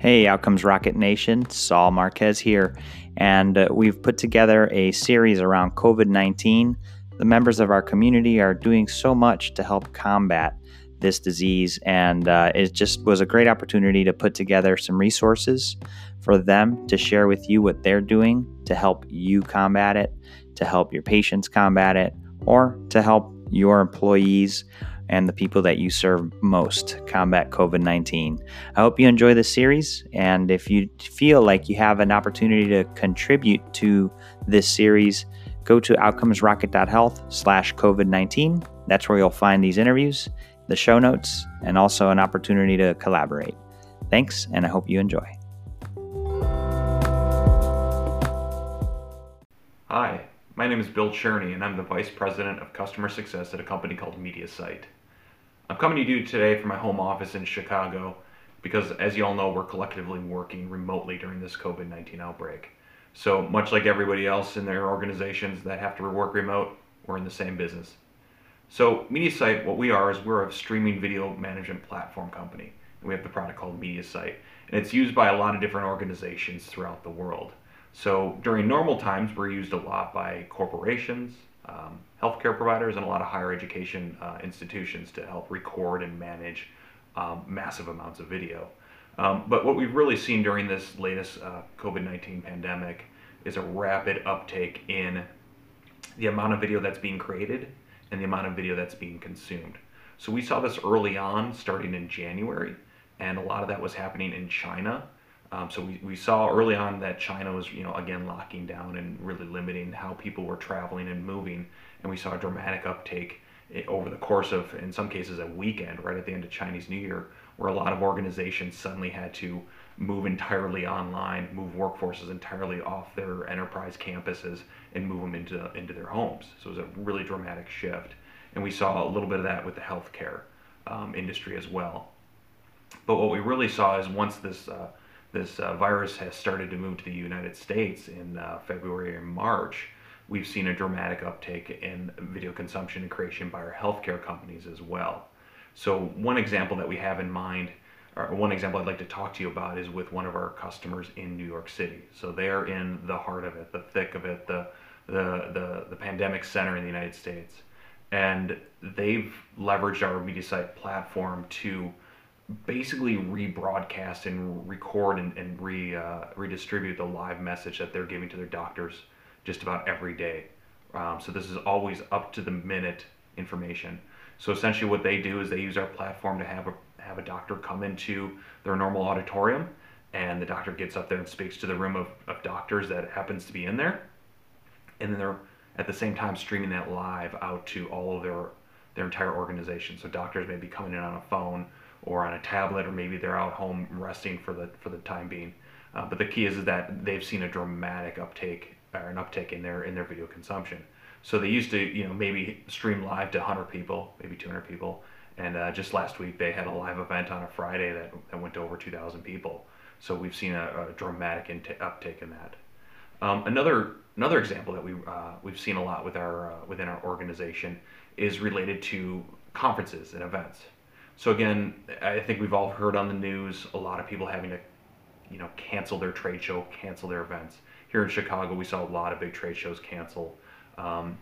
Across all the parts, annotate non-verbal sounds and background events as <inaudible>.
Hey, Outcomes Rocket Nation, Saul Marquez here, and uh, we've put together a series around COVID 19. The members of our community are doing so much to help combat this disease, and uh, it just was a great opportunity to put together some resources for them to share with you what they're doing to help you combat it, to help your patients combat it, or to help your employees and the people that you serve most combat COVID 19. I hope you enjoy this series. And if you feel like you have an opportunity to contribute to this series, go to outcomesrocket.health slash COVID 19. That's where you'll find these interviews, the show notes, and also an opportunity to collaborate. Thanks, and I hope you enjoy. Hi, my name is Bill Cherne, and I'm the Vice President of Customer Success at a company called MediaSite. I'm coming to you today from my home office in Chicago because, as you all know, we're collectively working remotely during this COVID 19 outbreak. So, much like everybody else in their organizations that have to work remote, we're in the same business. So, MediaSite, what we are is we're a streaming video management platform company. And we have the product called MediaSite. And it's used by a lot of different organizations throughout the world. So, during normal times, we're used a lot by corporations, um, healthcare providers and a lot of higher education uh, institutions to help record and manage um, massive amounts of video. Um, but what we've really seen during this latest uh, COVID 19 pandemic is a rapid uptake in the amount of video that's being created and the amount of video that's being consumed. So we saw this early on, starting in January, and a lot of that was happening in China. Um, so we, we saw early on that China was, you know, again locking down and really limiting how people were traveling and moving, and we saw a dramatic uptake over the course of, in some cases, a weekend right at the end of Chinese New Year, where a lot of organizations suddenly had to move entirely online, move workforces entirely off their enterprise campuses, and move them into into their homes. So it was a really dramatic shift, and we saw a little bit of that with the healthcare um, industry as well. But what we really saw is once this uh, this uh, virus has started to move to the United States in uh, February and March, we've seen a dramatic uptake in video consumption and creation by our healthcare companies as well. So one example that we have in mind, or one example I'd like to talk to you about is with one of our customers in New York City. So they're in the heart of it, the thick of it, the, the, the, the pandemic center in the United States. And they've leveraged our MediaSite platform to basically rebroadcast and record and, and re, uh, redistribute the live message that they're giving to their doctors just about every day. Um, so this is always up to the minute information. So essentially what they do is they use our platform to have a, have a doctor come into their normal auditorium and the doctor gets up there and speaks to the room of, of doctors that happens to be in there. And then they're at the same time streaming that live out to all of their, their entire organization. So doctors may be coming in on a phone or on a tablet, or maybe they're out home resting for the for the time being. Uh, but the key is, is that they've seen a dramatic uptake or an uptick in their in their video consumption. So they used to, you know, maybe stream live to 100 people, maybe 200 people, and uh, just last week they had a live event on a Friday that, that went to over 2,000 people. So we've seen a, a dramatic uptake in that. Um, another another example that we uh, we've seen a lot with our uh, within our organization is related to conferences and events. So again, I think we've all heard on the news a lot of people having to, you know, cancel their trade show, cancel their events. Here in Chicago, we saw a lot of big trade shows cancel, um,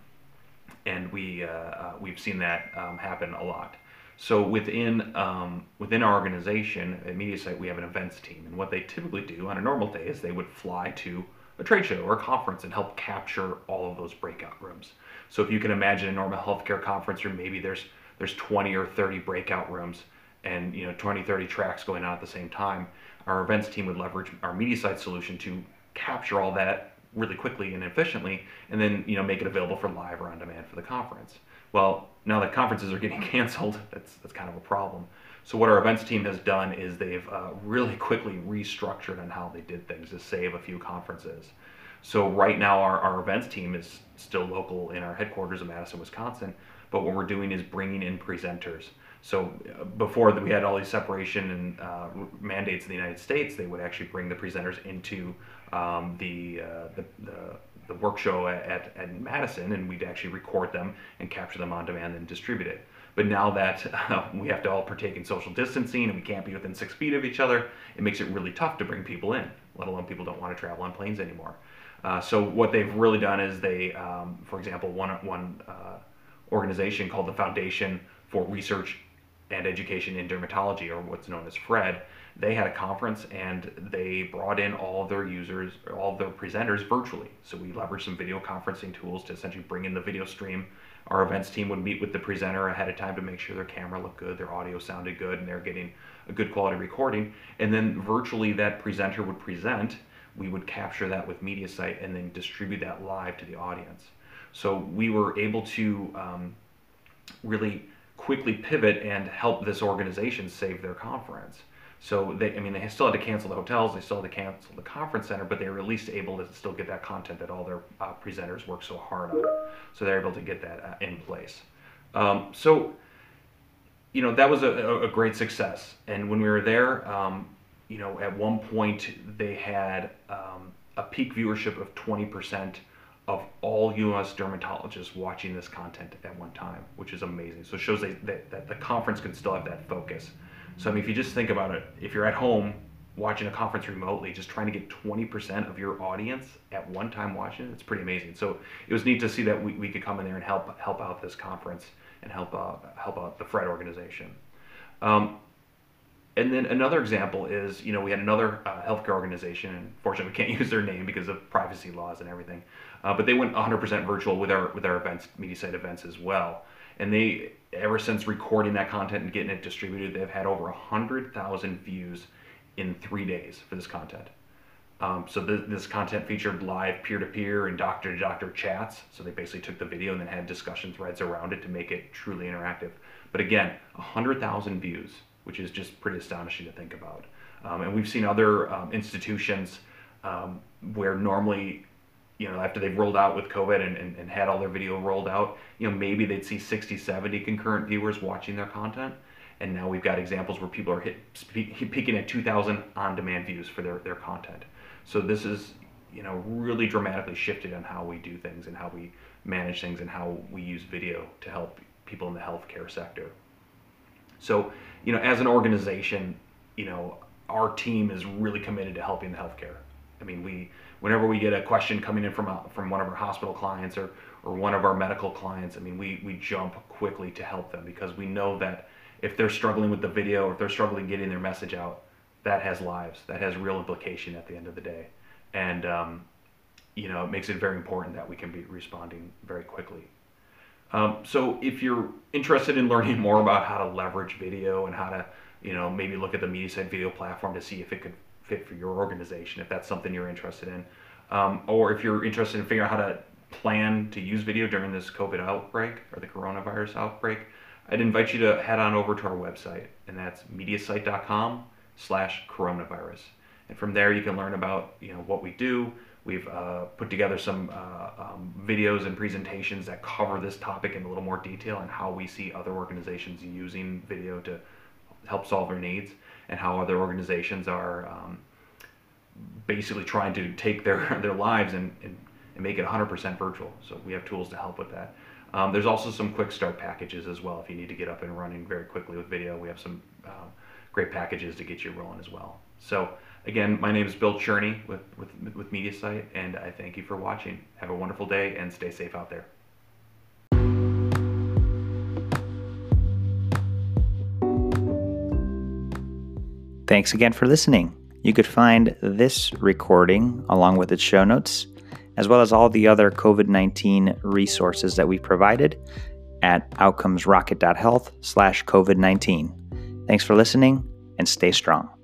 and we uh, uh, we've seen that um, happen a lot. So within um, within our organization at MediaSite, we have an events team, and what they typically do on a normal day is they would fly to a trade show or a conference and help capture all of those breakout rooms. So if you can imagine a normal healthcare conference room, maybe there's there's 20 or 30 breakout rooms and you know 20 30 tracks going on at the same time our events team would leverage our media site solution to capture all that really quickly and efficiently and then you know make it available for live or on demand for the conference. Well now that conferences are getting <laughs> canceled that's that's kind of a problem. So what our events team has done is they've uh, really quickly restructured on how they did things to save a few conferences so right now our, our events team is still local in our headquarters in madison wisconsin but what we're doing is bringing in presenters. So uh, before we had all these separation and uh, mandates in the United States, they would actually bring the presenters into um, the, uh, the, the, the work show at, at, at, Madison, and we'd actually record them and capture them on demand and distribute it. But now that uh, <laughs> we have to all partake in social distancing and we can't be within six feet of each other, it makes it really tough to bring people in, let alone people don't want to travel on planes anymore. Uh, so what they've really done is they, um, for example, one, one uh, organization called the Foundation for Research and Education in Dermatology, or what's known as FRED, they had a conference and they brought in all of their users, all of their presenters virtually. So we leveraged some video conferencing tools to essentially bring in the video stream. Our events team would meet with the presenter ahead of time to make sure their camera looked good, their audio sounded good, and they're getting a good quality recording. And then virtually that presenter would present. We would capture that with MediaSite and then distribute that live to the audience. So we were able to um, really quickly pivot and help this organization save their conference. So they, I mean, they still had to cancel the hotels, they still had to cancel the conference center, but they were at least able to still get that content that all their uh, presenters worked so hard on. So they're able to get that uh, in place. Um, so, you know, that was a, a, great success. And when we were there, um, you know, at one point they had um, a peak viewership of 20% of all U.S. dermatologists watching this content at one time, which is amazing. So it shows that, that, that the conference can still have that focus. So I mean, if you just think about it, if you're at home watching a conference remotely, just trying to get 20% of your audience at one time watching it, it's pretty amazing. So it was neat to see that we, we could come in there and help help out this conference and help uh, help out the FRED organization. Um, and then another example is, you know, we had another uh, healthcare organization, and fortunately we can't <laughs> use their name because of privacy laws and everything, uh, but they went 100% virtual with our with our events, MediaSite events as well. And they, ever since recording that content and getting it distributed, they've had over 100,000 views in three days for this content. Um, so th- this content featured live peer-to-peer and doctor-to-doctor chats. So they basically took the video and then had discussion threads around it to make it truly interactive. But again, 100,000 views, which is just pretty astonishing to think about. Um, and we've seen other um, institutions um, where normally you know, after they've rolled out with COVID and, and, and, had all their video rolled out, you know, maybe they'd see 60, 70 concurrent viewers watching their content. And now we've got examples where people are hit, peaking at 2,000 on-demand views for their, their content. So this is, you know, really dramatically shifted on how we do things and how we manage things and how we use video to help people in the healthcare sector. So, you know, as an organization, you know, our team is really committed to helping the healthcare. I mean, we whenever we get a question coming in from a, from one of our hospital clients or or one of our medical clients, I mean, we we jump quickly to help them because we know that if they're struggling with the video or if they're struggling getting their message out, that has lives, that has real implication at the end of the day, and um, you know, it makes it very important that we can be responding very quickly. Um, so if you're interested in learning <laughs> more about how to leverage video and how to, you know, maybe look at the MediaSite video platform to see if it could fit for your organization if that's something you're interested in. Um, or if you're interested in figuring out how to plan to use video during this COVID outbreak or the coronavirus outbreak, I'd invite you to head on over to our website, and that's mediasite.com slash coronavirus. And from there, you can learn about you know what we do. We've uh, put together some uh, um, videos and presentations that cover this topic in a little more detail and how we see other organizations using video to help solve their needs and how other organizations are um, basically trying to take their, <laughs> their lives and, and, and make it 100% virtual. So we have tools to help with that. Um, there's also some quick start packages as well. If you need to get up and running very quickly with video, we have some uh, great packages to get you rolling as well. So again, my name is Bill Cherne with, with, with MediaSite, and I thank you for watching. Have a wonderful day and stay safe out there. Thanks again for listening. You could find this recording along with its show notes, as well as all the other COVID 19 resources that we provided at outcomesrocket.health slash COVID 19. Thanks for listening and stay strong.